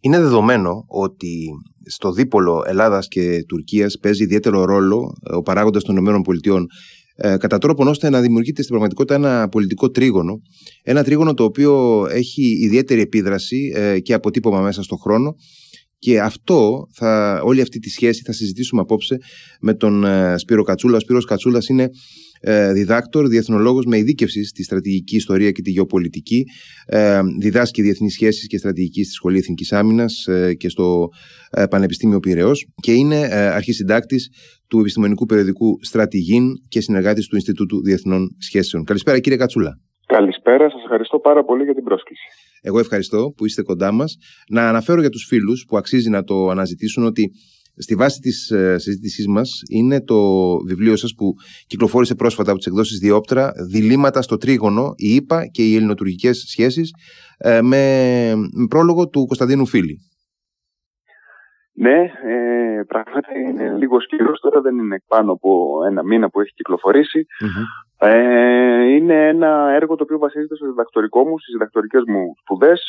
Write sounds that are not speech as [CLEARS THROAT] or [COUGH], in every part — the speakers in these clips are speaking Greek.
Είναι δεδομένο ότι στο δίπολο Ελλάδας και Τουρκίας παίζει ιδιαίτερο ρόλο ε, ο παράγοντας των ΗΠΑ ε, κατά τρόπον ώστε να δημιουργείται στην πραγματικότητα ένα πολιτικό τρίγωνο. Ένα τρίγωνο το οποίο έχει ιδιαίτερη επίδραση ε, και αποτύπωμα μέσα στον χρόνο και αυτό, θα, όλη αυτή τη σχέση θα συζητήσουμε απόψε με τον ε, Σπύρο Κατσούλα. Ο Σπύρος Κατσούλας είναι ε, διδάκτορ, διεθνολόγος με ειδίκευση στη στρατηγική ιστορία και τη γεωπολιτική. Ε, διδάσκει διεθνείς σχέσεις και στρατηγική στη Σχολή Εθνικής Άμυνας ε, και στο ε, Πανεπιστήμιο Πυραιός και είναι ε, αρχισυντάκτης του επιστημονικού περιοδικού Στρατηγήν και συνεργάτης του Ινστιτούτου Διεθνών Σχέσεων. Καλησπέρα κύριε Κατσούλα. Καλησπέρα, σας ευχαριστώ πάρα πολύ για την πρόσκληση. Εγώ ευχαριστώ που είστε κοντά μας. Να αναφέρω για τους φίλους που αξίζει να το αναζητήσουν ότι στη βάση της ε, συζήτησής μας είναι το βιβλίο σας που κυκλοφόρησε πρόσφατα από τις εκδόσεις Διόπτρα «Διλήμματα στο τρίγωνο, η ΙΠΑ και οι ελληνοτουρκικές σχέσεις» ε, με, με πρόλογο του Κωνσταντίνου Φίλη. Ναι, ε, πράγματι είναι λίγο καιρό τώρα, δεν είναι πάνω από ένα μήνα που έχει Ε, είναι ένα έργο το οποίο βασίζεται στο διδακτορικό μου, στις διδακτορικές μου σπουδές.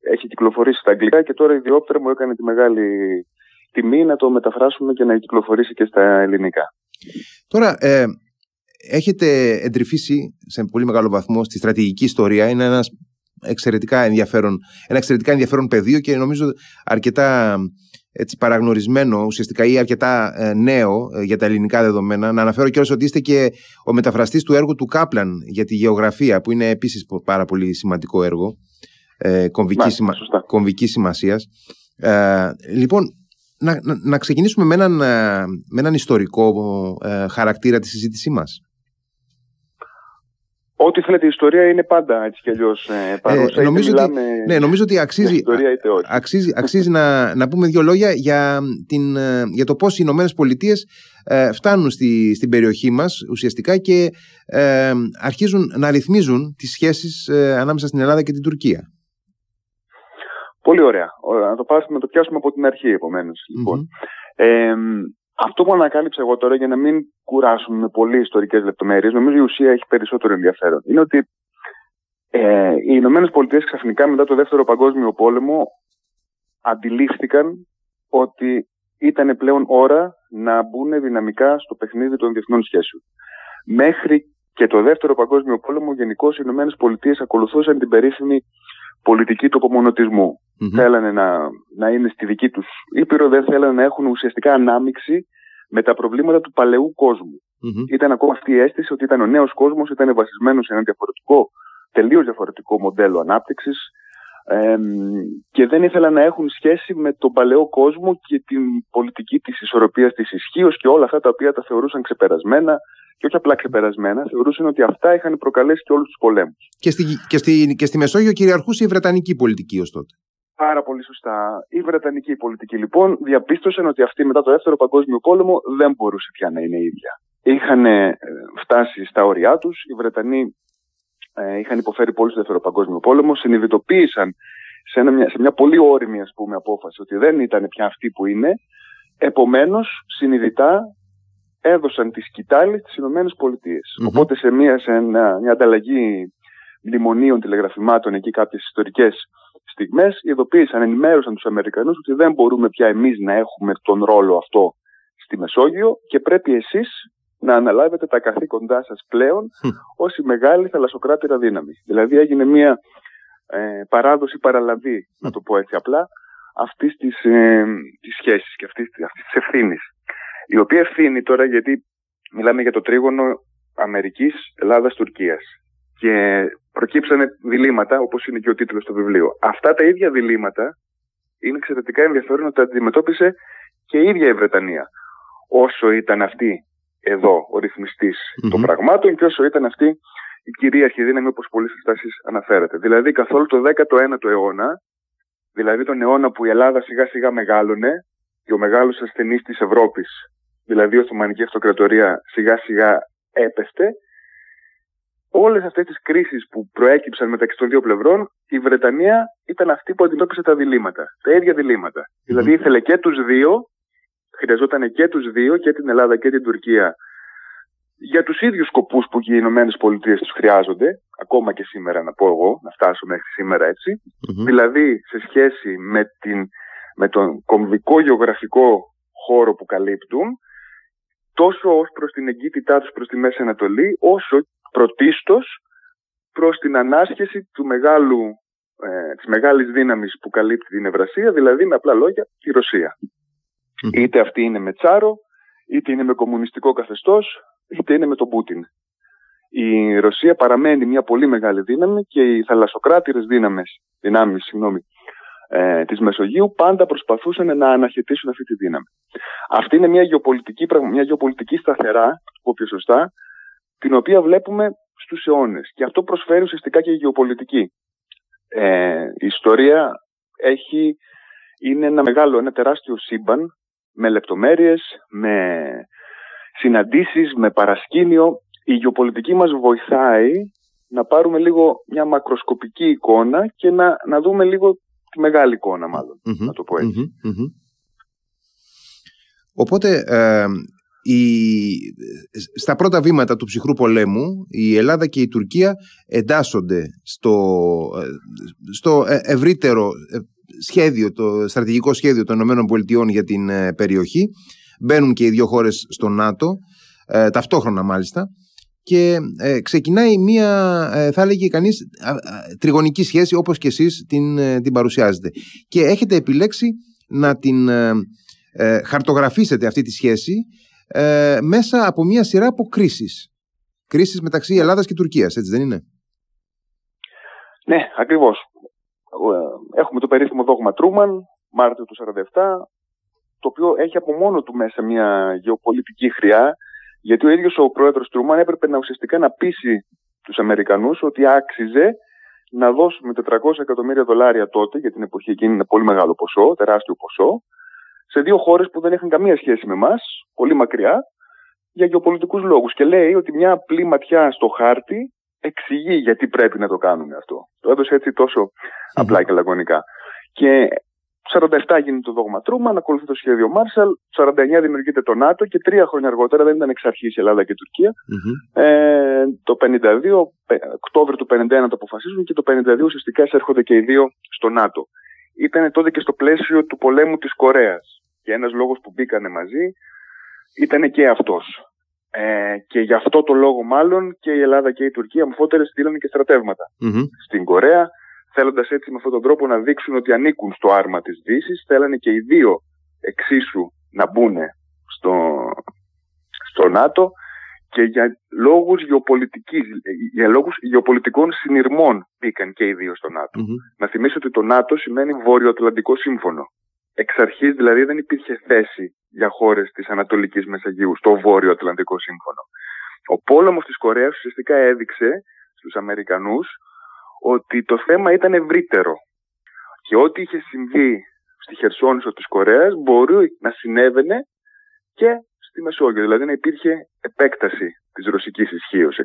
Έχει κυκλοφορήσει στα αγγλικά και τώρα η Διόπτρα μου έκανε τη μεγάλη τιμή να το μεταφράσουμε και να κυκλοφορήσει και στα ελληνικά. Τώρα, ε, έχετε εντρυφήσει σε πολύ μεγάλο βαθμό στη στρατηγική ιστορία. Είναι ένας εξαιρετικά ενδιαφέρον, ένα εξαιρετικά ενδιαφέρον πεδίο και νομίζω αρκετά έτσι, παραγνωρισμένο ουσιαστικά ή αρκετά ε, νέο ε, για τα ελληνικά δεδομένα. Να αναφέρω κιόλας ότι είστε και ο μεταφραστής του έργου του Κάπλαν για τη γεωγραφία που είναι επίσης πάρα πολύ σημαντικό έργο ε, κομβικής, σημα... σημασίας. Ε, λοιπόν, να, να, ξεκινήσουμε με έναν, ε, με έναν ιστορικό ε, χαρακτήρα τη συζήτησή μας. Ό,τι θέλετε, η ιστορία είναι πάντα έτσι κι αλλιώς ε, νομίζω, ότι, ναι, νομίζω ότι αξίζει, ιστορία, αξίζει, αξίζει να, να πούμε δύο λόγια για, την, για το πώς οι Ηνωμένες Πολιτείες φτάνουν στη, στην περιοχή μας ουσιαστικά και αρχίζουν να ρυθμίζουν τις σχέσεις ανάμεσα στην Ελλάδα και την Τουρκία. Πολύ ωραία. Να το, πάρουμε, να το πιάσουμε από την αρχή, επομένως. Λοιπόν. Ε, αυτό που ανακάλυψα εγώ τώρα, για να μην κουράσουμε με πολύ ιστορικές λεπτομέρειες, νομίζω η ουσία έχει περισσότερο ενδιαφέρον. Είναι ότι ε, οι Ηνωμένες Πολιτείες ξαφνικά μετά το Δεύτερο Παγκόσμιο Πόλεμο αντιλήφθηκαν ότι ήταν πλέον ώρα να μπουν δυναμικά στο παιχνίδι των διεθνών σχέσεων. Μέχρι και το Δεύτερο Παγκόσμιο Πόλεμο, γενικώς οι Ηνωμένες Πολιτείες ακολουθούσαν την περίφημη πολιτική του απομονωτισμού. Mm-hmm. Θέλανε να, να είναι στη δική τους ήπειρο, δεν θέλανε να έχουν ουσιαστικά ανάμειξη με τα προβλήματα του παλαιού κόσμου. Mm-hmm. Ήταν ακόμα αυτή η αίσθηση ότι ήταν ο νέος κόσμος, ήταν βασισμένος σε ένα διαφορετικό, τελείως διαφορετικό μοντέλο ανάπτυξης ε, και δεν ήθελαν να έχουν σχέση με τον παλαιό κόσμο και την πολιτική της ισορροπίας της ισχύως και όλα αυτά τα οποία τα θεωρούσαν ξεπερασμένα και όχι απλά ξεπερασμένα, θεωρούσαν ότι αυτά είχαν προκαλέσει και όλους τους πολέμους. Και στη, και, στη, και στη Μεσόγειο κυριαρχούσε η Βρετανική πολιτική ως τότε. Πάρα πολύ σωστά. Η Βρετανική πολιτική λοιπόν διαπίστωσαν ότι αυτή μετά το Δεύτερο Παγκόσμιο Πόλεμο δεν μπορούσε πια να είναι ίδια. Είχαν ε, φτάσει στα όρια τους. Οι Βρετανοί ε, είχαν υποφέρει πολύ στο Δεύτερο Παγκόσμιο Πόλεμο. Συνειδητοποίησαν σε, ένα, σε μια πολύ όρημη ας πούμε, απόφαση ότι δεν ήταν πια αυτή που είναι. Επομένως, συνειδητά έδωσαν τη σκητάλη στις Ηνωμένες Οπότε σε μια, σε μια ανταλλαγή μνημονίων τηλεγραφημάτων εκεί κάποιες ιστορικές στιγμές ειδοποίησαν, ενημέρωσαν τους Αμερικανούς ότι δεν μπορούμε πια εμείς να έχουμε τον ρόλο αυτό στη Μεσόγειο και πρέπει εσείς να αναλάβετε τα καθήκοντά σας πλέον ως η μεγάλη θαλασσοκράτηρα δύναμη. Δηλαδή έγινε μια ε, παράδοση παραλαβή, να το πω έτσι απλά, αυτής της, ε, της σχέσης και αυτής, αυτής της ευθύνης. Η οποία ευθύνη τώρα, γιατί μιλάμε για το τρίγωνο Αμερικής, Ελλάδας, Τουρκίας. Και προκύψανε διλήμματα, όπως είναι και ο τίτλος του βιβλίου. Αυτά τα ίδια διλήμματα είναι εξαιρετικά ενδιαφέρον ότι τα αντιμετώπισε και η ίδια η Βρετανία. Όσο ήταν αυτή εδώ ο ρυθμιστης των πραγμάτων και όσο ήταν αυτή η κυρίαρχη δύναμη όπως πολλές συστάσεις αναφέρατε. Δηλαδή καθόλου το 19ο αιώνα, δηλαδή τον αιώνα που η Ελλάδα σιγά σιγά μεγάλωνε και ο μεγάλος ασθενής της Ευρώπης δηλαδή η Οθωμανική Αυτοκρατορία σιγά σιγά έπεστε, όλες αυτές τις κρίσεις που προέκυψαν μεταξύ των δύο πλευρών, η Βρετανία ήταν αυτή που αντιμετώπισε τα διλήμματα, τα ίδια διλήμματα. Δηλαδή ήθελε και τους δύο, χρειαζόταν και τους δύο, και την Ελλάδα και την Τουρκία, για τους ίδιους σκοπούς που οι Ηνωμένες Πολιτείες τους χρειάζονται, ακόμα και σήμερα να πω εγώ, να φτάσω μέχρι σήμερα δηλαδή σε σχέση με, την, με τον κομβικό γεωγραφικό χώρο που καλύπτουν, τόσο ως προς την εγκύτητά τους προς τη Μέση Ανατολή, όσο πρωτίστως προς την ανάσχεση του μεγάλου, ε, της μεγάλης δύναμης που καλύπτει την Ευρασία, δηλαδή με απλά λόγια τη Ρωσία. Είτε αυτή είναι με τσάρο, είτε είναι με κομμουνιστικό καθεστώς, είτε είναι με τον Πούτιν. Η Ρωσία παραμένει μια πολύ μεγάλη δύναμη και οι θαλασσοκράτηρες δύναμες, δυνάμεις συγγνώμη, ε, της Μεσογείου πάντα προσπαθούσαν να αναχαιτήσουν αυτή τη δύναμη. Αυτή είναι μια γεωπολιτική, μια γεωπολιτική σταθερά, πω πιο σωστά, την οποία βλέπουμε στους αιώνες. Και αυτό προσφέρει ουσιαστικά και η γεωπολιτική. Ε, η ιστορία έχει, είναι ένα μεγάλο, ένα τεράστιο σύμπαν με λεπτομέρειες, με συναντήσεις, με παρασκήνιο. Η γεωπολιτική μας βοηθάει να πάρουμε λίγο μια μακροσκοπική εικόνα και να, να δούμε λίγο τη μεγάλη εικόνα να το πω ετσι Οπότε, ε, η, στα πρώτα βήματα του ψυχρού πολέμου η Ελλάδα και η Τουρκία εντάσσονται στο, ε, στο ε, ευρύτερο σχέδιο, το στρατηγικό σχέδιο των ΗΠΑ για την περιοχή. Μπαίνουν και οι δύο χώρες στο ΝΑΤΟ, ταυτόχρονα μάλιστα και ξεκινάει μία, θα έλεγε κανείς, τριγωνική σχέση όπως και εσείς την, την παρουσιάζετε. Και έχετε επιλέξει να την χαρτογραφήσετε αυτή τη σχέση ε, μέσα από μια σειρά από κρίσεις. Κρίσεις μεταξύ Ελλάδας και Τουρκίας, έτσι δεν είναι; Ναι, ακριβώς. Ε, έχουμε το περίφημο δόγμα Τρούμαν, Μάρτιο του 1947, το οποίο έχει από μόνο του μέσα μια γεωπολιτική χρειά, γιατί ο ίδιος ο πρόεδρος Τρούμαν έπρεπε να ουσιαστικά να πείσει τους Αμερικανούς ότι άξιζε να δώσουμε 400 εκατομμύρια δολάρια τότε, για την εποχή εκείνη είναι πολύ μεγάλο ποσό, τεράστιο ποσό, σε δύο χώρες που δεν είχαν καμία σχέση με εμάς, πολύ μακριά, για γεωπολιτικούς λόγους. Και λέει ότι μια απλή ματιά στο χάρτη εξηγεί γιατί πρέπει να το κάνουμε αυτό. Το έδωσε έτσι απλά και λαγωνικά. Και το 47 γίνεται το δόγμα Τρούμαν, ακολουθεί το σχέδιο Μάρσαλ, το 49 δημιουργείται το ΝΑΤΟ και τρία χρόνια αργότερα δεν ήταν εξ αρχής η Ελλάδα και η τουρκια Ε, το 52, Οκτώβριο του 51 το αποφασίζουν και το 52 ουσιαστικά εισέρχονται και οι δύο στο ΝΑΤΟ. Ήταν τότε και στο πλαίσιο του πολέμου της Κορέας και ένας λόγος που μπήκανε μαζί ήταν και αυτός. Ε, και γι' αυτό το λόγο μάλλον και η Ελλάδα και η Τουρκία αμφότερες στείλανε και στρατευματα στην Κορέα, θέλοντας έτσι με αυτόν τον τρόπο να δείξουν ότι ανήκουν στο άρμα της Δύσης. Θέλανε και οι δύο εξίσου να μπουν στο, στο ΝΑΤΟ και για λόγους, για λόγους γεωπολιτικών συνειρμών μπήκαν και οι δύο στο ΝΑΤΟ. Να θυμίσω ότι το ΝΑΤΟ σημαίνει Βόρειο-Ατλαντικό Σύμφωνο. Εξ αρχής δηλαδή δεν υπήρχε θέση για χώρες της Ανατολικής Μεσαγείου στο Βόρειο Ατλαντικό Σύμφωνο. Ο πόλεμος της Κορέας ουσιαστικά έδειξε στους Αμερικανούς ότι το θέμα ήταν ευρύτερο και ό,τι είχε συμβεί στη Χερσόνησο της Κορέας μπορεί να συνέβαινε και στη Μεσόγειο. Δηλαδή να υπήρχε επέκταση της ρωσικής ισχύως,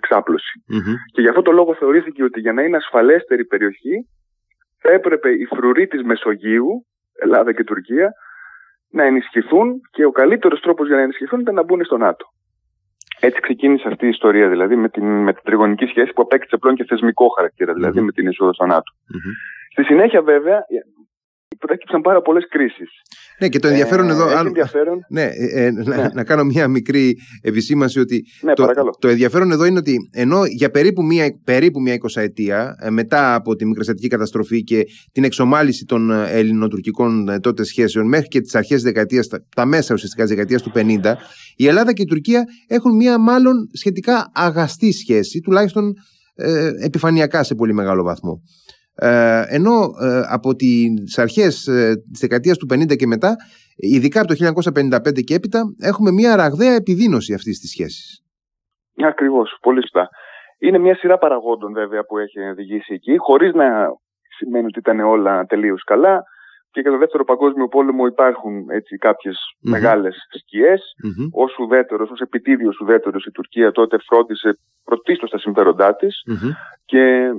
Και γι' αυτό το λόγο θεωρήθηκε ότι για να είναι ασφαλέστερη περιοχή θα έπρεπε η φρουρή της Μεσογείου Ελλάδα και Τουρκία, να ενισχυθούν και ο καλύτερος τρόπος για να ενισχυθούν ήταν να μπουν στο ΝΑΤΟ. Έτσι ξεκίνησε αυτή η ιστορία, δηλαδή με την, με την τριγωνική σχέση που απέκτησε πλέον και θεσμικό χαρακτήρα, δηλαδή με την είσοδο στο ΝΑΤΟ. Στη συνέχεια, βέβαια, προέκυψαν πάρα πολλές κρίσεις. Ναι, και το ενδιαφέρον ε, εδώ. ενδιαφέρον. [LAUGHS] Ναι, ε, ε, να, ναι. να, κάνω μια μικρή επισήμανση ότι. Ναι, το, το ενδιαφέρον εδώ είναι ότι ενώ για περίπου μια, περίπου μια εικοσαετία μετά από τη μικρασιατική καταστροφή και την εξομάλυση των ελληνοτουρκικών τότε σχέσεων μέχρι και τις αρχές δεκαετίας, τα μέσα ουσιαστικά της δεκαετίας του 50, η Ελλάδα και η Τουρκία έχουν μια μάλλον σχετικά αγαστή σχέση, τουλάχιστον ε, επιφανειακά σε πολύ μεγάλο βαθμό. Ε, ενώ ε, από τις αρχές ε, της δεκαετίας του 50 και μετά, ειδικά από το 1955 και έπειτα, έχουμε μια ραγδαία επιδείνωση αυτής της σχέσης. Ακριβώς, πολύ σωστά. Είναι μια σειρά παραγόντων βέβαια που έχει οδηγήσει εκεί, χωρίς να σημαίνει ότι ήταν όλα τελείως καλά. Και για το δεύτερο παγκόσμιο πόλεμο υπάρχουν έτσι κάποιες mm-hmm. μεγάλες σκιές. Mm-hmm. Ως ουδέτερος, ως επιτίδιος ουδέτερος η Τουρκία τότε φρόντισε πρωτίστως τα συμφέροντά της και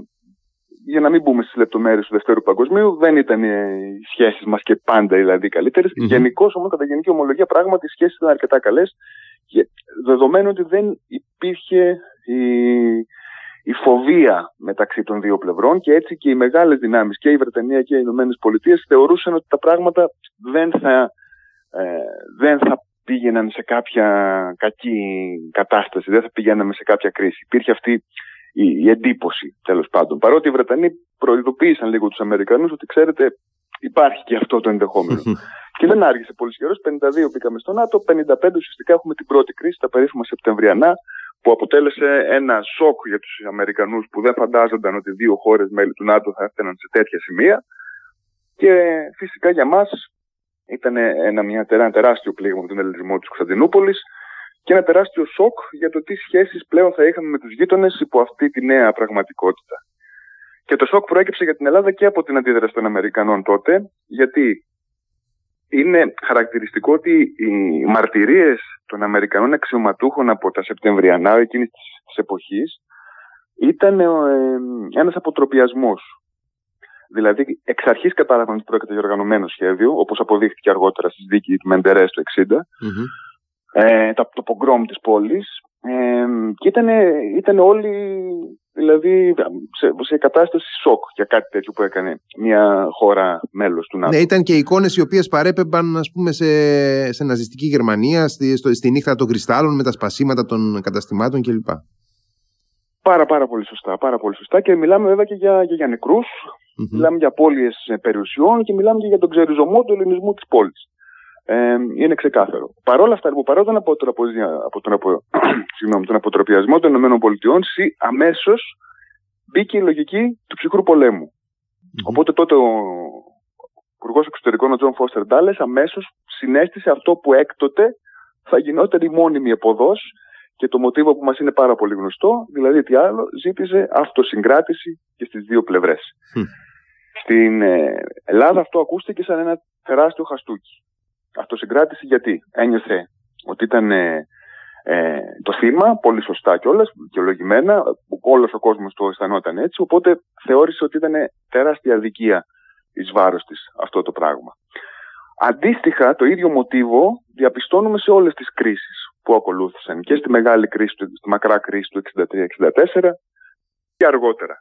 για να μην μπούμε στις λεπτομέρειες του Δευτέρου Παγκοσμίου, δεν ήταν οι σχέσεις μας και πάντα δηλαδή καλύτερες. Mm-hmm. Γενικώς όμως, κατά γενική ομολογία, πράγματι οι σχέσεις ήταν αρκετά καλές δεδομένου ότι δεν υπήρχε η, η φοβία μεταξύ των δύο πλευρών και έτσι και οι μεγάλες δυνάμεις και η Βρετανία και οι Ηνωμένες Πολιτείες θεωρούσαν ότι τα πράγματα δεν θα, ε, δεν θα πήγαιναν σε κάποια κακή κατάσταση, δεν θα πηγαίναμε σε κάποια κρίση. Υπήρχε αυτή η, η εντύπωση τέλος πάντων. Παρότι οι Βρετανοί προειδοποίησαν λίγο τους Αμερικανούς ότι ξέρετε υπάρχει και αυτό το ενδεχόμενο. και δεν άργησε πολύς καιρός. 52 μπήκαμε στο ΝΑΤΟ, 55 ουσιαστικά έχουμε την πρώτη κρίση, τα περίφημα Σεπτεμβριανά, που αποτέλεσε ένα σοκ για τους Αμερικανούς που δεν φαντάζονταν ότι δύο χώρες μέλη του ΝΑΤΟ θα έφταναν σε τέτοια σημεία. Και φυσικά για μας ήταν ένα, μια, ένα τεράστιο πλήγμα με τον ελληνισμό της Κωνσταντινούπολης και ένα τεράστιο σοκ για το τι σχέσεις πλέον θα είχαμε με τους γείτονες υπό αυτή τη νέα πραγματικότητα. Και το σοκ προέκυψε για την Ελλάδα και από την αντίδραση των Αμερικανών τότε, γιατί είναι χαρακτηριστικό ότι οι μαρτυρίες των Αμερικανών αξιωματούχων από τα Σεπτεμβριανά εκείνης της εποχής ήταν ε, ένας αποτροπιασμός. Δηλαδή, εξ αρχής κατάλαβαν ότι πρόκειται για οργανωμένο σχέδιο, όπως αποδείχθηκε αργότερα στη δίκη του Μεντερές το 1960, mm-hmm. Ε, το πογκρόμ της πόλης. Ε, και ήταν, ήταν όλοι δηλαδή σε, σε κατάσταση σοκ για κάτι τέτοιο που έκανε μια χώρα μέλος του ΝΑΤΟ. Ναι, ήταν και εικόνες οι οποίες παρέπεμπαν ας πούμε, σε, σε ναζιστική Γερμανία, στη, στο, στη νύχτα των κρυστάλλων με τα σπασίματα των καταστημάτων κλπ. Πάρα πάρα πολύ σωστά, πάρα πολύ σωστά και μιλάμε βέβαια και για, για, για νεκρους μιλάμε για απώλειες περιουσιών και μιλάμε και για τον ξεριζωμό του ελληνισμού της πόλης. Ε, είναι ξεκάθαρο. Παρ' όλα αυτά, λοιπόν, παρά τον, από, τον, από, τον, από, [CLEARS THROAT] τον αποτροπιασμό των ΗΠΑ, αμέσως μπήκε η λογική του ψυχρού Οπότε τότε ο Υπουργός Εξωτερικών, ο Τζον Φώστερ Ντάλες, αμέσως συνέστησε αυτό που έκτοτε θα γινόταν η μόνιμη επωδός και το μοτίβο που μας είναι πάρα πολύ γνωστό, δηλαδή τι άλλο, ζήτησε αυτοσυγκράτηση και στις δύο πλευρές. Στην ε, Ελλάδα αυτό ακούστηκε σαν ένα τεράστιο χαστούκι αυτοσυγκράτηση γιατί; Ένιωθε ότι ήταν ε, ε, το θύμα, πολύ σωστά κιόλας, δικαιολογημένα, όλος ο κόσμος το αισθανόταν έτσι, οπότε θεώρησε ότι ήταν τεράστια αδικία εις βάρος της αυτό το πράγμα. Αντίστοιχα, το ίδιο μοτίβο διαπιστώνουμε σε όλες τις κρίσεις που ακολούθησαν και στη μεγάλη κρίση, στη μακρά κρίση του 63-64 και αργότερα.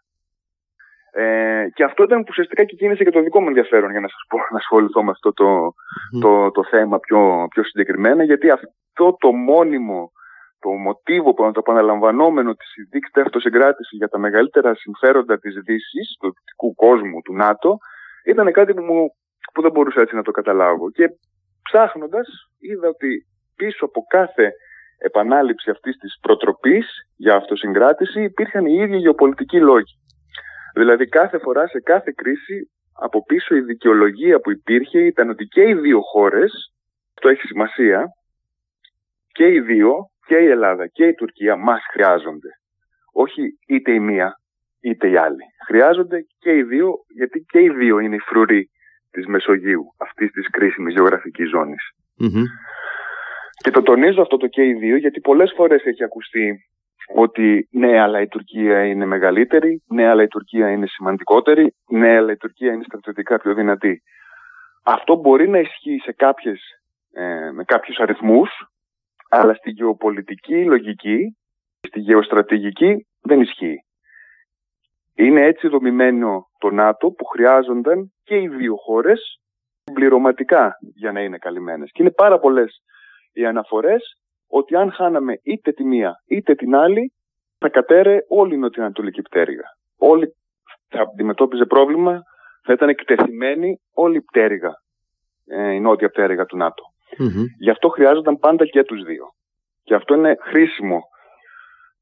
Ε, και αυτό ήταν που ουσιαστικά και κίνησε και το δικό μου ενδιαφέρον για να σας πω να ασχοληθώ με αυτό το, το, το θέμα πιο, πιο συγκεκριμένα γιατί αυτό το μόνιμο το μοτίβο, το επαναλαμβανόμενο της δίκτυα αυτοσυγκράτηση για τα μεγαλύτερα συμφέροντα της Δύσης, του δυτικού κόσμου, του ΝΑΤΟ, ήταν κάτι που, μου, που δεν μπορούσα έτσι να το καταλάβω. Και ψάχνοντας είδα ότι πίσω από κάθε επανάληψη αυτής της προτροπής για αυτοσυγκράτηση υπήρχαν οι ίδιοι γεωπολιτικοί λόγοι. Δηλαδή κάθε φορά σε κάθε κρίση από πίσω η δικαιολογία που υπήρχε ήταν ότι και οι δύο χώρες, το έχει σημασία, και οι δύο, και η Ελλάδα και η Τουρκία μας χρειάζονται. Όχι είτε η μία είτε η άλλη. Χρειάζονται και οι δύο, γιατί και οι δύο είναι η φρουρή της Μεσογείου, αυτής της κρίσιμης γεωγραφικής Και το τονίζω αυτό το και οι δύο, γιατί πολλές φορές έχει ακουστεί ότι ναι, αλλά η Τουρκία είναι μεγαλύτερη, ναι, αλλά η Τουρκία είναι σημαντικότερη, ναι, αλλά η Τουρκία είναι στρατιωτικά πιο δυνατή. Αυτό μπορεί να ισχύει σε κάποιες, ε, με κάποιους αριθμούς, αλλά στη γεωπολιτική λογική, στη γεωστρατηγική δεν ισχύει. Είναι έτσι δομημένο το ΝΑΤΟ που χρειάζονταν και οι δύο χώρες πληρωματικά για να είναι καλυμμένες. Και είναι πάρα πολλές οι αναφορές ότι αν χάναμε είτε τη μία είτε την άλλη, θα κατέρε όλη η νοτιοανατολική πτέρυγα. Όλη θα αντιμετώπιζε πρόβλημα, θα ήταν εκτεθειμένη όλη η πτέρυγα, ε, η νότια πτέρυγα του ΝΑΤΟ. Γι' αυτό χρειάζονταν πάντα και τους δύο. Και αυτό είναι χρήσιμο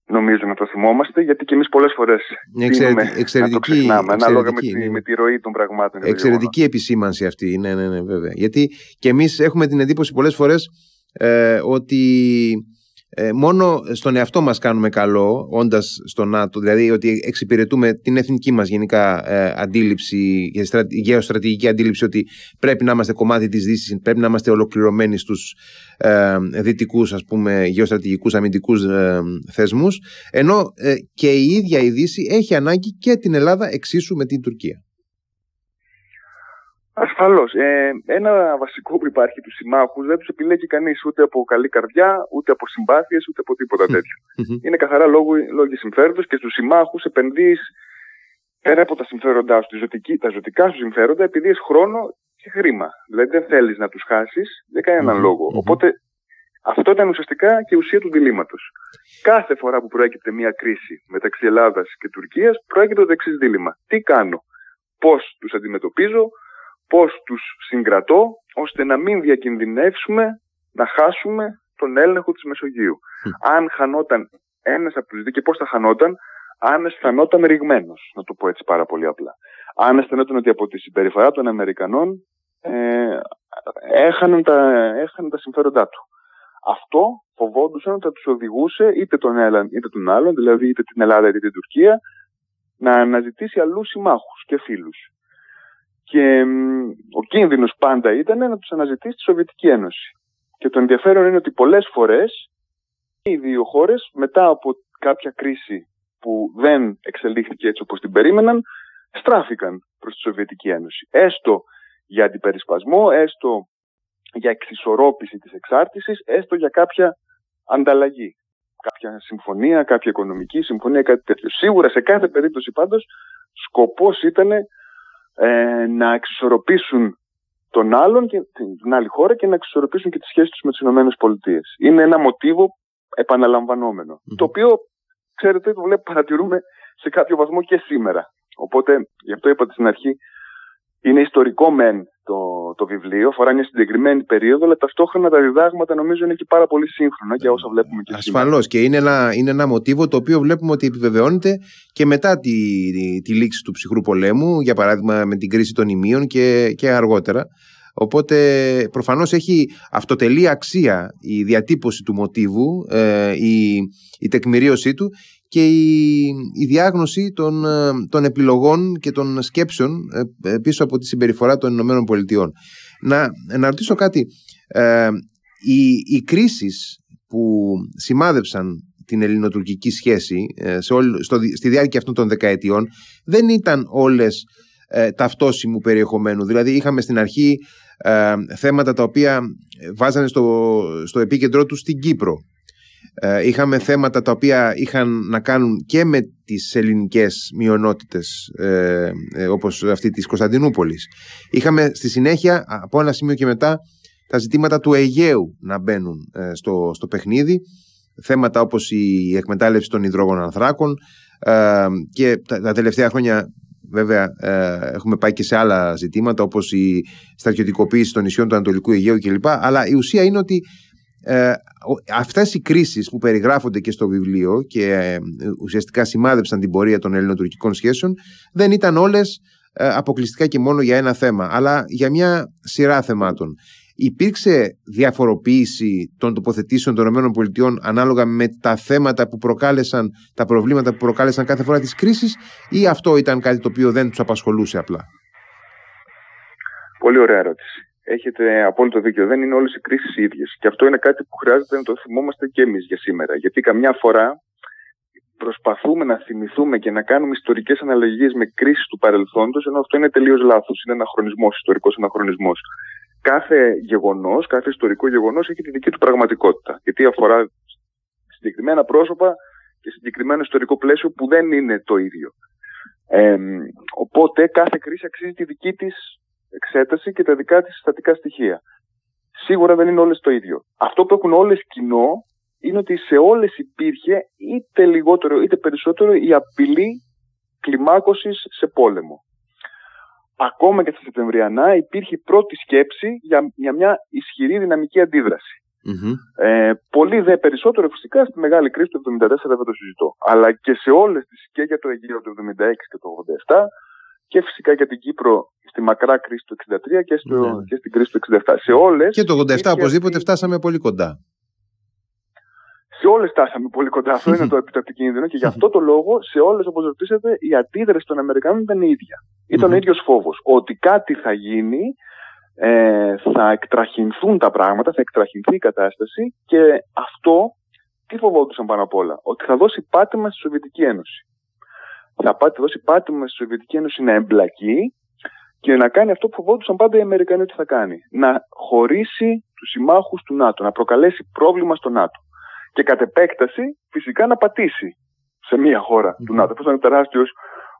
νομίζω να το θυμόμαστε, γιατί και εμείς πολλές φορές εξαιρετική, να το ξεχνάμε, ανάλογα με τη, ναι. με τη ροή των πραγμάτων. Εξαιρετική επισήμανση αυτή, ναι, ναι, ναι, βέβαια. Γιατί και εμείς έχουμε την εντύπωση πολλές φορές ε, ότι ε, μόνο στον εαυτό μας κάνουμε καλό όντας στο ΝΑΤΟ, δηλαδή ότι εξυπηρετούμε την εθνική μας γενικά ε, αντίληψη, γεωστρατηγική αντίληψη ότι πρέπει να είμαστε κομμάτι της Δύσης, πρέπει να είμαστε ολοκληρωμένοι στους ε, δυτικούς ας πούμε γεωστρατηγικούς αμυντικούς ε, θεσμούς ενώ ε, και η ίδια η Δύση έχει ανάγκη και την Ελλάδα εξίσου με την Τουρκία. Ασφαλώς. Ε, ένα βασικό που υπάρχει του συμμάχου δεν τους επιλέγει κανείς ούτε από καλή καρδιά, ούτε από συμπάθειες, ούτε από τίποτα τέτοιο. Είναι καθαρά λόγω, λόγω συμφέροντος και στους συμμάχους επενδύεις πέρα από τα συμφέροντά σου, τα ζωτικά σου συμφέροντα, επειδή έχει χρόνο και χρήμα. Δηλαδή δεν θέλεις να τους χάσεις για κανέναν λόγο. Οπότε αυτό ήταν ουσιαστικά και η ουσία του διλήμματος. Κάθε φορά που προέκυπτε μια κρίση μεταξύ Ελλάδας και Τουρκίας, προέκυπτε το εξής δίλημα. Τι κάνω, πώς τους αντιμετωπίζω, πώ τους συγκρατώ, ώστε να μην διακινδυνεύσουμε να χάσουμε τον έλεγχο της Μεσογείου. Αν χανόταν ένας από τους δύο, και πώς θα χανόταν, αν αισθανόταν ρηγμένος, να το πω έτσι πάρα πολύ απλά. Αν αισθανόταν ότι από τη συμπεριφορά των Αμερικανών ε, έχαναν, τα, έχαναν τα συμφέροντά του. Αυτό φοβόντουσαν ότι θα τους οδηγούσε είτε τον έναν είτε τον άλλον, δηλαδή είτε την Ελλάδα είτε την Τουρκία, να αναζητήσει αλλού συμμάχους και φίλους. Και ο κίνδυνος πάντα ήταν να τους αναζητήσει τη Σοβιετική Ένωση. Και το ενδιαφέρον είναι ότι πολλές φορές οι δύο χώρες μετά από κάποια κρίση που δεν εξελίχθηκε έτσι όπως την περίμεναν, στράφηκαν προς τη Σοβιετική Ένωση. Έστω για αντιπερισπασμό, έστω για εξισορρόπηση της εξάρτησης, έστω για κάποια ανταλλαγή. Κάποια συμφωνία, κάποια οικονομική συμφωνία, κάτι τέτοιο. Σίγουρα σε κάθε περίπτωση πάντως σκοπός ήταν ε, να εξισορροπήσουν τον άλλον και την άλλη χώρα και να εξισορροπήσουν και τις σχέσεις τους με τις ΗΠΑ. Είναι ένα μοτίβο το οποίο ξέρετε, το βλέπω, παρατηρούμε σε κάποιο βαθμό και σήμερα. Οπότε, γι' αυτό είπατε στην αρχή, είναι ιστορικό μεν το, το βιβλίο, αφορά μια συγκεκριμένη περίοδο, αλλά ταυτόχρονα τα διδάγματα νομίζω είναι και πάρα πολύ σύγχρονα για όσα βλέπουμε και σήμερα. Ασφαλώς και είναι ένα, είναι ένα μοτίβο το οποίο βλέπουμε ότι επιβεβαιώνεται και μετά τη, τη, τη λήξη του ψυχρού πολέμου, για παράδειγμα με την κρίση των ημείων και, και αργότερα. Οπότε προφανώς έχει αυτοτελή αξία η διατύπωση του μοτίβου, ε, η, η τεκμηρίωσή του και η, η διάγνωση των, ε, των επιλογών και των σκέψεων ε, πίσω από τη συμπεριφορά των Ηνωμένων Πολιτειών. Να, να ρωτήσω κάτι. Ε, οι, οι κρίσεις που σημάδεψαν την ελληνοτουρκική σχέση σε όλη, στο, στη διάρκεια αυτών των δεκαετιών δεν ήταν όλες ε, ταυτόσιμου περιεχομένου. Δηλαδή είχαμε στην αρχή ε, θέματα τα οποία βάζανε στο, στο επίκεντρό τους στην Κύπρο. Ε, είχαμε θέματα τα οποία είχαν να κάνουν και με τις ελληνικές μειονότητες ε, ε, όπως αυτή της Κωνσταντινούπολης. Είχαμε στη συνέχεια από ένα σημείο και μετά τα ζητήματα του Αιγαίου να μπαίνουν στο, στο παιχνίδι θέματα όπως η εκμετάλλευση των υδρόγων ανθράκων και τα, τα τελευταία χρόνια Βέβαια, ε, έχουμε πάει και σε άλλα ζητήματα όπως η στρατιωτικοποίηση των νησιών του Ανατολικού Αιγαίου κλπ. Αλλά η ουσία είναι ότι ε, αυτές οι κρίσεις που περιγράφονται και στο βιβλίο και ε, ουσιαστικά σημάδεψαν την πορεία των ελληνοτουρκικών σχέσεων δεν ήταν όλες ε, αποκλειστικά και μόνο για ένα θέμα αλλά για μια σειρά θεμάτων. Υπήρξε διαφοροποίηση των τοποθετήσεων των ΗΠΑ ανάλογα με τα θέματα που προκάλεσαν, τα προβλήματα που προκάλεσαν κάθε φορά τις κρίσεις ή αυτό ήταν κάτι το οποίο δεν τους απασχολούσε απλά; Πολύ ωραία ερώτηση. Έχετε απόλυτο δίκιο. Δεν είναι όλες οι κρίσεις ίδιες. Και αυτό είναι κάτι που χρειάζεται να το θυμόμαστε και εμείς για σήμερα. Γιατί καμιά φορά προσπαθούμε να θυμηθούμε και να κάνουμε ιστορικές αναλογίες με κρίσεις του παρελθόντος, ενώ αυτό είναι τελείως λάθος. Είναι αναχρονισμός, ιστορικός αναχρονισμός κάθε γεγονός, κάθε ιστορικό γεγονός έχει τη δική του πραγματικότητα. Γιατί αφορά συγκεκριμένα πρόσωπα και συγκεκριμένο ιστορικό πλαίσιο που δεν είναι το ίδιο. Ε, οπότε κάθε κρίση αξίζει τη δική της εξέταση και τα δικά της συστατικά στοιχεία. Σίγουρα δεν είναι όλες το ίδιο. Αυτό που έχουν όλες κοινό είναι ότι σε όλες υπήρχε είτε λιγότερο είτε περισσότερο η απειλή κλιμάκωσης σε πόλεμο ακόμα και στα Σεπτεμβριανά υπήρχε πρώτη σκέψη για, για μια ισχυρή δυναμική Ε, πολύ δε περισσότερο φυσικά στη μεγάλη κρίση του 1974 δεν το συζητώ. Αλλά και σε όλες τις και για το Αιγαίο του 1976 και το 1987 και φυσικά για την Κύπρο στη μακρά κρίση του 1963 και, στο, ναι. και στην κρίση του 1967. Σε όλες, και το 1987 οπωσδήποτε φτάσαμε πολύ κοντά σε όλες φτάσαμε πολύ κοντά. Αυτό είναι το [LAUGHS] κίνδυνο και γι' αυτό το λόγο σε όλες, όπως ρωτήσατε, η αντίδραση των Αμερικανών ήταν η ίδια. Ήταν ο ίδιος φόβος. Ότι κάτι θα γίνει, ε, θα εκτραχυνθούν τα πράγματα, θα εκτραχυνθεί η κατάσταση και αυτό τι φοβόντουσαν πάνω απ' όλα; Ότι θα δώσει πάτημα στη Σοβιετική Ένωση. Θα δώσει πάτημα στη Σοβιετική Ένωση να εμπλακεί και να κάνει αυτό που φοβόντουσαν πάντα οι Αμερικανοί ότι θα κάνει. Να χωρίσει τους συμμάχους του ΝΑΤΟ, να προκαλέσει πρόβλημα στο ΝΑΤΟ. Και κατ' επέκταση φυσικά να πατήσει σε μια χώρα του ΝΑΤΟ. Αυτό ήταν τεράστιος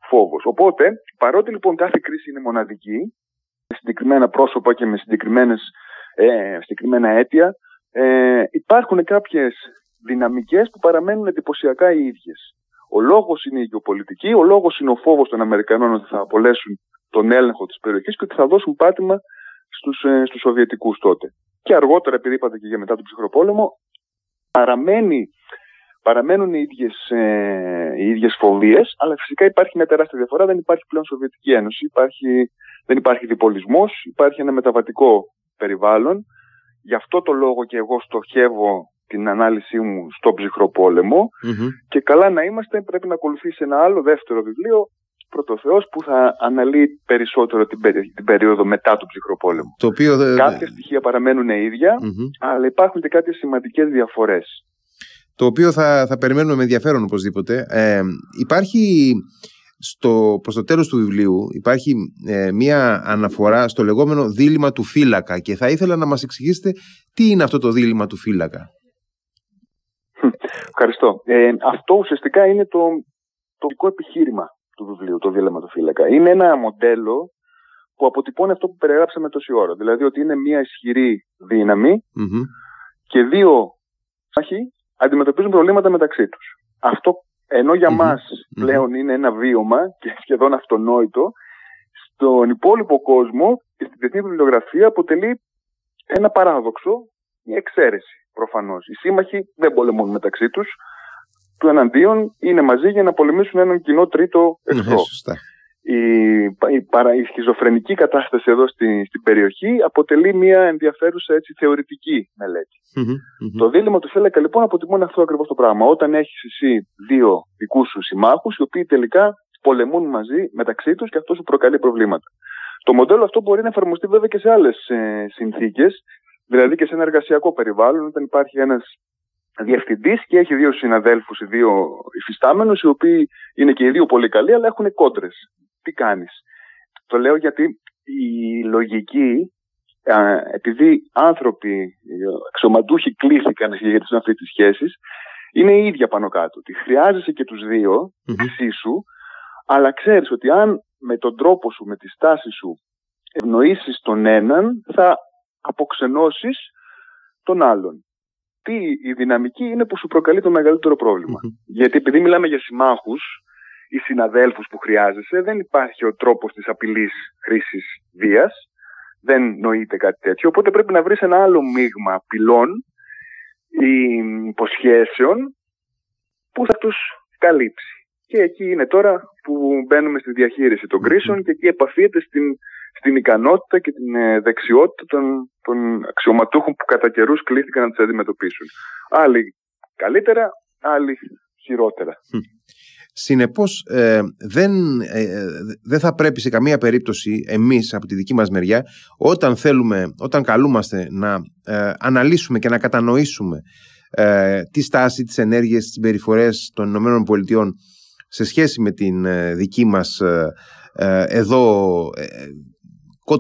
φόβος. Οπότε, παρότι λοιπόν κάθε κρίση είναι μοναδική, με συγκεκριμένα πρόσωπα και με συγκεκριμένες, ε, συγκεκριμένα αίτια, ε, υπάρχουν κάποιες δυναμικές που παραμένουν εντυπωσιακά οι ίδιες. Ο λόγος είναι η γεωπολιτική, ο λόγος είναι ο φόβος των Αμερικανών ότι θα απολέσουν τον έλεγχο της περιοχής και ότι θα δώσουν πάτημα στους ε, στους Σοβιετικούς τότε. Και αργότερα, επειδή είπατε και για μετά τον ψυχροπόλεμο, παραμένει, παραμένουν οι ίδιες, ε, οι ίδιες φοβίες, αλλά φυσικά υπάρχει μια τεράστια διαφορά. Δεν υπάρχει πλέον Σοβιετική Ένωση, υπάρχει, δεν υπάρχει διπολισμός, υπάρχει ένα μεταβατικό περιβάλλον. Γι' αυτό το λόγο και εγώ στοχεύω την ανάλυση μου στο ψυχροπολεμο και καλά να είμαστε πρέπει να ακολουθήσει ένα άλλο δεύτερο βιβλίο Πρωτοθεός που θα αναλύει περισσότερο την, την περίοδο μετά τον ψυχροπόλεμο. Το οποίο Κάποια στοιχεία παραμένουν αλλά υπάρχουν και κάποιες σημαντικές διαφορές. Το οποίο θα, θα περιμένουμε με ενδιαφέρον οπωσδήποτε. Ε, υπάρχει στο, προς το τέλος του βιβλίου υπάρχει ε, μία αναφορά στο λεγόμενο δίλημα του φύλακα και θα ήθελα να μας εξηγήσετε τι είναι αυτό το δίλημα του φύλακα. Ευχαριστώ. Ε, αυτό ουσιαστικά είναι το τοπικό επιχείρημα του βιβλίου, το δίλημα του φύλακα. Είναι ένα μοντέλο που αποτυπώνει αυτό που περιγράψαμε τόση ώρα. Δηλαδή ότι είναι μια ισχυρή και δύο μάχοι αντιμετωπίζουν προβλήματα μεταξύ τους. Αυτό ενώ για μας πλέον είναι ένα βίωμα και σχεδόν αυτονόητο, στον υπόλοιπο κόσμο και στην διεθνή βιβλιογραφία αποτελεί ένα παράδοξο, μια εξαίρεση προφανώς. Οι σύμμαχοι δεν πολεμούν μεταξύ τους, του εναντίον είναι μαζί για να πολεμήσουν έναν κοινό τρίτο εχθρό. η, η, παρα, η σχιζοφρενική κατάσταση εδώ στη, στην περιοχή αποτελεί μια ενδιαφέρουσα έτσι, θεωρητική Το δίλημα του Φέλεκα λοιπόν αποτιμώνει αυτό ακριβώς το πράγμα. Όταν έχεις εσύ δύο δικούς σου συμμάχους, οι οποίοι τελικά πολεμούν μαζί μεταξύ τους και αυτό σου προκαλεί προβλήματα. Το μοντέλο αυτό μπορεί να εφαρμοστεί βέβαια και σε άλλες ε, συνθήκες, δηλαδή και σε ένα εργασιακό περιβάλλον, όταν υπάρχει ένας διευθυντής και έχει δύο συναδέλφους, οι δύο υφιστάμενους, οι οποίοι είναι και οι δύο πολύ καλοί, αλλά έχουν κόντρες. Τι κάνεις; Το λέω γιατί η λογική, επειδή άνθρωποι, αξιωματούχοι κλήθηκαν να συγχειρευτούν αυτή τη σχέση, είναι η ίδια πάνω κάτω. Ότι χρειάζεσαι και τους δύο εξίσου, αλλά ξέρεις ότι αν με τον τρόπο σου, με τη στάση σου ευνοήσεις τον έναν, θα αποξενώσεις τον άλλον τι η δυναμική είναι που σου προκαλεί το μεγαλύτερο Γιατί επειδή μιλάμε για συμμάχους ή συναδέλφους που χρειάζεσαι, δεν υπάρχει ο τρόπος της απειλής χρήσης βίας. Δεν νοείται κάτι τέτοιο. Οπότε πρέπει να βρεις ένα άλλο μείγμα απειλών ή υποσχέσεων που θα τους καλύψει. Και εκεί είναι τώρα που μπαίνουμε στη διαχείριση των κρίσεων και εκεί επαφείται στην στην ικανότητα και την ε, δεξιότητα των, των αξιωματούχων που κατά καιρούς κλήθηκαν να τις αντιμετωπίσουν. Άλλοι καλύτερα, άλλοι χειρότερα. Συνεπώς ε, δεν, ε, δεν θα πρέπει σε καμία περίπτωση εμείς από τη δική μας μεριά όταν θέλουμε, όταν καλούμαστε να αναλύσουμε και να κατανοήσουμε τη στάση, τις ενέργειες, τις περιφορές των ΗΠΑ σε σχέση με την δική μας εδώ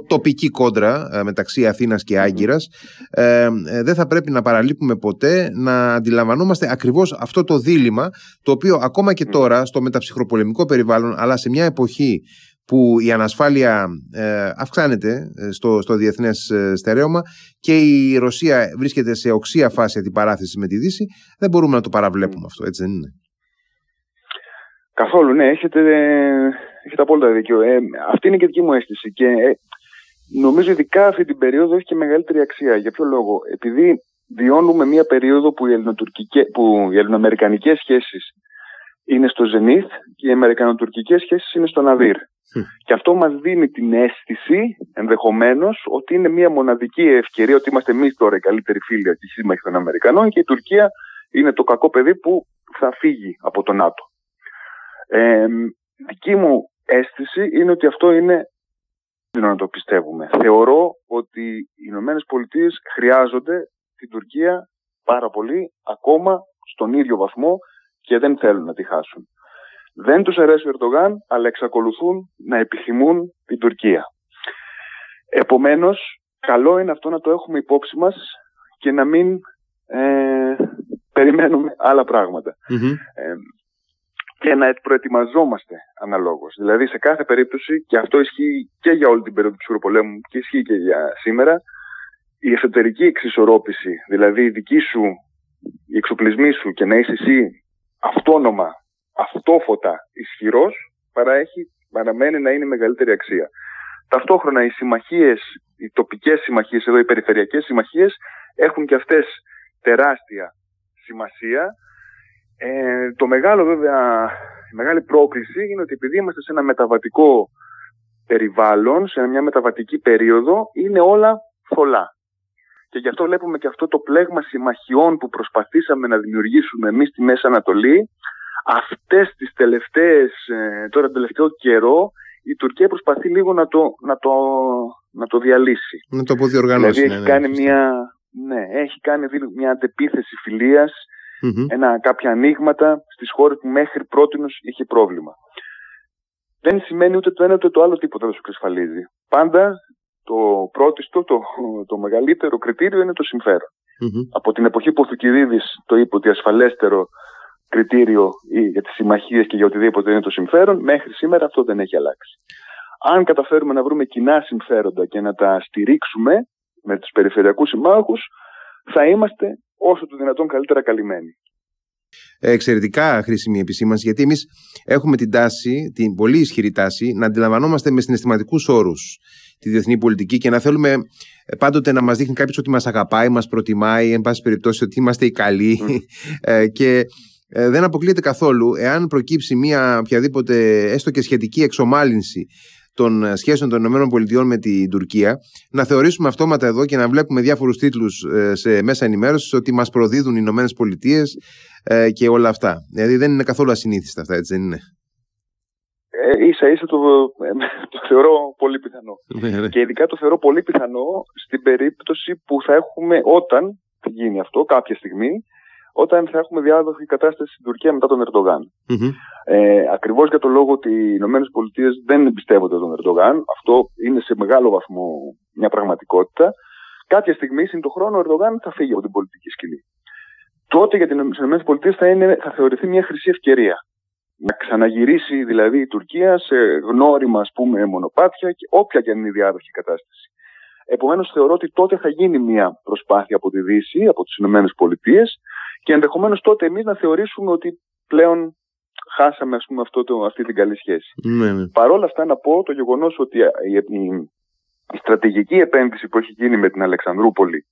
τοπική κόντρα ε, μεταξύ Αθήνας και Άγκυρας. Ε, ε, δεν θα πρέπει να παραλείπουμε ποτέ να αντιλαμβανόμαστε ακριβώς αυτό το δίλημα το οποίο ακόμα και τώρα στο μεταψυχροπολεμικό περιβάλλον αλλά σε μια εποχή που η ανασφάλεια αυξάνεται στο, στο διεθνές στερέωμα και η Ρωσία βρίσκεται σε οξία φάση αντιπαράθεση με τη Δύση δεν μπορούμε να το παραβλέπουμε αυτό έτσι δεν είναι. Καθόλου ναι έχετε, έχετε απόλυτα δίκιο ε, αυτή είναι και δική μου αίσθηση και Νομίζω ειδικά αυτή την περίοδο έχει και μεγαλύτερη αξία. Για ποιο λόγο; Επειδή βιώνουμε μια περίοδο που οι, που οι ελληνοαμερικανικές σχέσεις είναι στο Ζενίθ και οι αμερικανοτουρκικές σχέσεις είναι στο Ναδύρ. Και αυτό μας δίνει την αίσθηση ενδεχομένως ότι είναι μια μοναδική ευκαιρία ότι είμαστε εμείς τώρα οι καλύτεροι φίλοι και σύμμαχοι των Αμερικανών και η Τουρκία είναι το κακό παιδί που θα φύγει από το ΝΑΤΟ. Ε, δική μου αίσθηση είναι ότι αυτό είναι να το πιστεύουμε. Θεωρώ ότι οι Ηνωμένες Πολιτείες χρειάζονται την Τουρκία πάρα πολύ, ακόμα στον ίδιο βαθμό και δεν θέλουν να τη χάσουν. Δεν τους αρέσει ο Ερντογάν, αλλά εξακολουθούν να επιθυμούν την Τουρκία. Επομένως, καλό είναι αυτό να το έχουμε υπόψη μας και να μην ε, περιμένουμε άλλα Ε, και να προετοιμαζόμαστε αναλόγως. Δηλαδή σε κάθε περίπτωση, και αυτό ισχύει και για όλη την περίοδο του ψυχροπολέμου και ισχύει και για σήμερα, η εσωτερική εξισορρόπηση, δηλαδή η δική σου, η εξοπλισμή σου και να είσαι εσύ αυτόνομα, αυτόφωτα ισχυρός, παραέχει, παραμένει να είναι μεγαλύτερη αξία. Ταυτόχρονα οι συμμαχίες, οι τοπικές συμμαχίες, εδώ οι περιφερειακές συμμαχίες, έχουν και αυτές τεράστια σημασία. Ε, το μεγάλο βέβαια, η μεγάλη πρόκληση είναι ότι επειδή είμαστε σε ένα μεταβατικό περιβάλλον, σε μια μεταβατική περίοδο, είναι όλα θολά. Και γι' αυτό βλέπουμε και αυτό το πλέγμα συμμαχιών που προσπαθήσαμε να δημιουργήσουμε εμείς στη Μέση Ανατολή, αυτές τις τελευταίες, ε, τώρα τελευταίο καιρό, η Τουρκία προσπαθεί λίγο να το, να το, να το διαλύσει. Να το αποδιοργανώσει. Δηλαδή έχει, ναι, κάνει μια, ναι, έχει κάνει μια αντεπίθεση ένα, κάποια ανοίγματα στις χώρες που μέχρι πρώτη είχε πρόβλημα. Δεν σημαίνει ούτε το ένα ούτε το άλλο τίποτα δεν σου εξασφαλίζει. Πάντα το πρώτιστο, το, το μεγαλύτερο κριτήριο είναι το συμφερον Από την εποχή που ο Θουκυδίδης το είπε ότι ασφαλέστερο κριτήριο για τις συμμαχίες και για οτιδήποτε είναι το συμφέρον, μέχρι σήμερα αυτό δεν έχει αλλάξει. Αν καταφέρουμε να βρούμε κοινά συμφέροντα και να τα στηρίξουμε με τους περιφερειακούς συμμάχους, θα είμαστε όσο το δυνατόν καλύτερα καλυμμένοι. Εξαιρετικά χρήσιμη επισήμανση, γιατί εμείς έχουμε την τάση, την πολύ ισχυρή τάση, να αντιλαμβανόμαστε με συναισθηματικούς όρους τη διεθνή πολιτική και να θέλουμε πάντοτε να μας δείχνει κάποιος ότι μας αγαπάει, μας προτιμάει, εν πάση περιπτώσει ότι είμαστε οι καλοί. [LAUGHS] Ε, και ε, δεν αποκλείεται καθόλου εάν προκύψει μια οποιαδήποτε έστω και σχετική εξομάλυνση των ε, σχέσεων των ΗΠΑ με την Τουρκία, να θεωρήσουμε αυτόματα εδώ και να βλέπουμε διάφορους τίτλους ε, σε μέσα ενημέρωσης ότι μας προδίδουν οι ΗΠΑ ε, και όλα αυτά. Δηλαδή δεν είναι καθόλου ασυνήθιστα αυτά, έτσι δεν είναι; Ε, ίσα ίσα το, το θεωρώ πολύ πιθανό. Ναι, ναι. Και ειδικά το θεωρώ πολύ πιθανό στην περίπτωση που θα έχουμε όταν γίνει αυτό κάποια στιγμή όταν θα έχουμε διάδοχη κατάσταση στην Τουρκία μετά τον ερντογαν Ε, Ακριβώς για το λόγο ότι οι Ηνωμένες Πολιτείες δεν εμπιστεύονται τον Ερντογάν, αυτό είναι σε μεγάλο βαθμό μια πραγματικότητα. Κάποια στιγμή, συν το χρόνο, ο Ερντογάν θα φύγει από την πολιτική σκηνή. Τότε για τι ΗΠΑ θα, είναι, θα θεωρηθεί μια χρυσή ευκαιρία. Να ξαναγυρίσει δηλαδή η Τουρκία σε γνώριμα, ας πούμε, μονοπάτια και όποια και αν είναι η διάδοχη κατάσταση. Επομένως, θεωρώ ότι τότε θα γίνει μια προσπάθεια από τη Δύση, από τις ΗΠΑ, και ενδεχομένως τότε εμείς να θεωρήσουμε ότι πλέον χάσαμε ας πούμε, αυτό το, αυτή την καλή σχέση. Ναι, ναι. Παρ' όλα αυτά να πω το γεγονός ότι η, η, η, στρατηγική επένδυση που έχει γίνει με την Αλεξανδρούπολη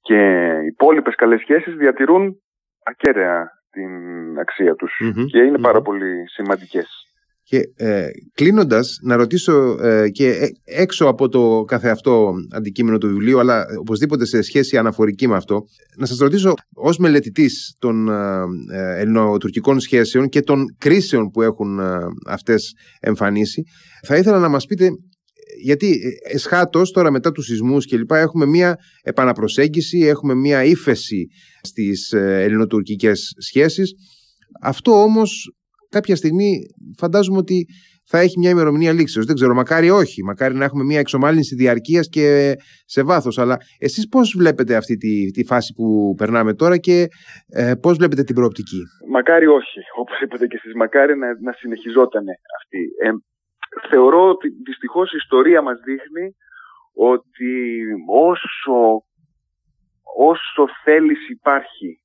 και οι υπόλοιπες καλές σχέσεις διατηρούν ακέραια την αξία τους και ειναι πάρα πολύ σημαντικές. Και ε, κλείνοντας, να ρωτήσω ε, και ε, έξω από το καθεαυτό αντικείμενο του βιβλίου, αλλά οπωσδήποτε σε σχέση αναφορική με αυτό, να σας ρωτήσω ως μελετητής των ε, ε, ελληνοτουρκικών σχέσεων και των κρίσεων που έχουν ε, αυτές εμφανίσει, θα ήθελα να μας πείτε. Γιατί εσχάτως τώρα μετά τους σεισμούς και λοιπά έχουμε μία επαναπροσέγγιση, έχουμε μία ύφεση στις ελληνοτουρκικές σχέσεις. Αυτό όμως κάποια στιγμή φαντάζομαι ότι θα έχει μια ημερομηνία λήξεως. Δεν ξέρω, μακάρι όχι. Μακάρι να έχουμε μια εξομάλυνση διαρκείας και σε βάθος. Αλλά εσείς πώς βλέπετε αυτή τη, τη φάση που περνάμε τώρα και ε, πώς βλέπετε την προοπτική; Μακάρι όχι. Όπως είπατε και εσείς, μακάρι να, να συνεχιζόταν αυτή. Ε, θεωρώ ότι δυστυχώς η ιστορία μας δείχνει ότι όσο, όσο θέληση υπάρχει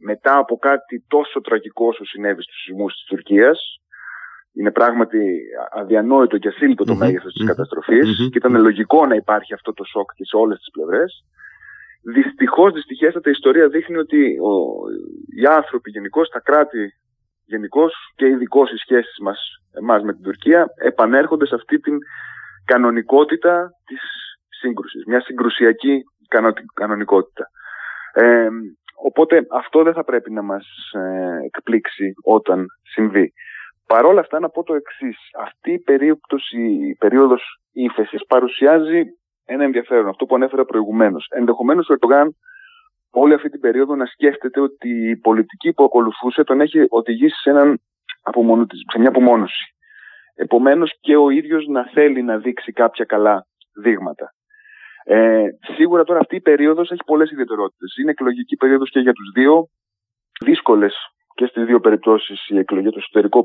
μετά από κάτι τόσο τραγικό όσο συνέβη στους σεισμούς της Τουρκίας, είναι πράγματι αδιανόητο και ασύλλητο το mm-hmm. μέγεθος της καταστροφης και ήταν λογικό να υπάρχει αυτό το σοκ και σε όλες τις πλευρές. Δυστυχώς, δυστυχέστατα η ιστορία δείχνει ότι ο, οι άνθρωποι γενικώς, τα κράτη γενικώς και ειδικώς οι σχέσεις μας εμάς με την Τουρκία επανέρχονται σε αυτή την κανονικότητα της σύγκρουσης, μια συγκρουσιακή κανονικότητα. Ε, Οπότε αυτό δεν θα πρέπει να μας ε, εκπλήξει όταν συμβεί. Παρόλα αυτά να πω το εξής. Αυτή η περίπτωση, η περίοδος ύφεσης παρουσιάζει ένα ενδιαφέρον, αυτό που ανέφερα προηγουμένως. Ενδεχομένως ο Ερτογάν όλη αυτή την περίοδο να σκέφτεται ότι η πολιτική που ακολουθούσε τον έχει οδηγήσει σε, έναν σε μια απομόνωση. Επομένως και ο ίδιος να θέλει να δείξει κάποια καλά δείγματα. Ε, σίγουρα τώρα αυτή η περίοδος έχει πολλές ιδιαιτερότητες. Είναι εκλογική περίοδος και για τους δύο. Δύσκολες και στις δύο περιπτώσεις η εκλογή του εσωτερικό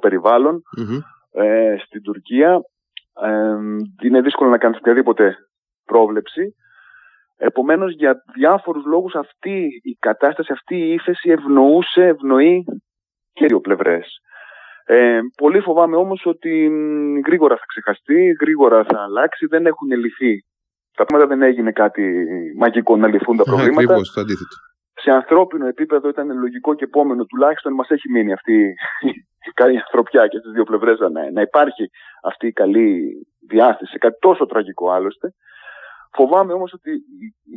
ε, στην Τουρκία. Ε, είναι δύσκολο να κάνεις οποιαδήποτε πρόβλεψη. Επομένως για διάφορους λόγους αυτή η κατάσταση, αυτή η ύφεση ευνοούσε, ευνοεί και δύο πλευρές. Ε, πολύ φοβάμαι όμως ότι γρήγορα θα ξεχαστεί, γρήγορα θα αλλάξει, δεν έχουν λυθεί. Τα πράγματα δεν έγινε κάτι μαγικό να λυθούν τα προβλήματα. Ακριβώς, το αντίθετο. Σε ανθρώπινο επίπεδο ήταν λογικό και επόμενο τουλάχιστον μας έχει μείνει αυτή η καλή ανθρωπιά και στις δύο πλευρές να, να υπάρχει αυτή η καλή διάθεση, κάτι τόσο τραγικό άλλωστε. Φοβάμαι όμως ότι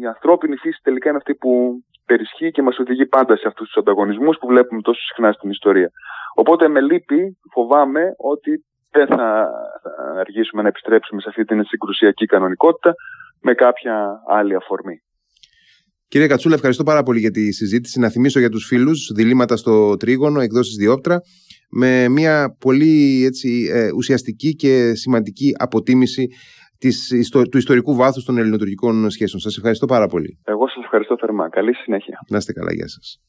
η ανθρώπινη φύση τελικά είναι αυτή που περισχύει και μας οδηγεί πάντα σε αυτούς τους ανταγωνισμούς που βλέπουμε τόσο συχνά στην ιστορία. Οπότε με λύπη φοβάμαι ότι δεν θα αργήσουμε να επιστρέψουμε σε αυτή την συγκρουσιακή κανονικότητα με κάποια άλλη αφορμή. Κύριε Κατσούλα, ευχαριστώ πάρα πολύ για τη συζήτηση. Να θυμίσω για τους φίλους διλήμματα στο τρίγωνο, εκδόσεις διόπτρα, με μια πολύ έτσι, ε, ουσιαστική και σημαντική αποτίμηση της, του ιστορικού βάθους των ελληνοτουρκικών σχέσεων. Σας ευχαριστώ πάρα πολύ. Εγώ σας ευχαριστώ θερμά. Καλή συνέχεια. Να είστε καλά. Γεια σας.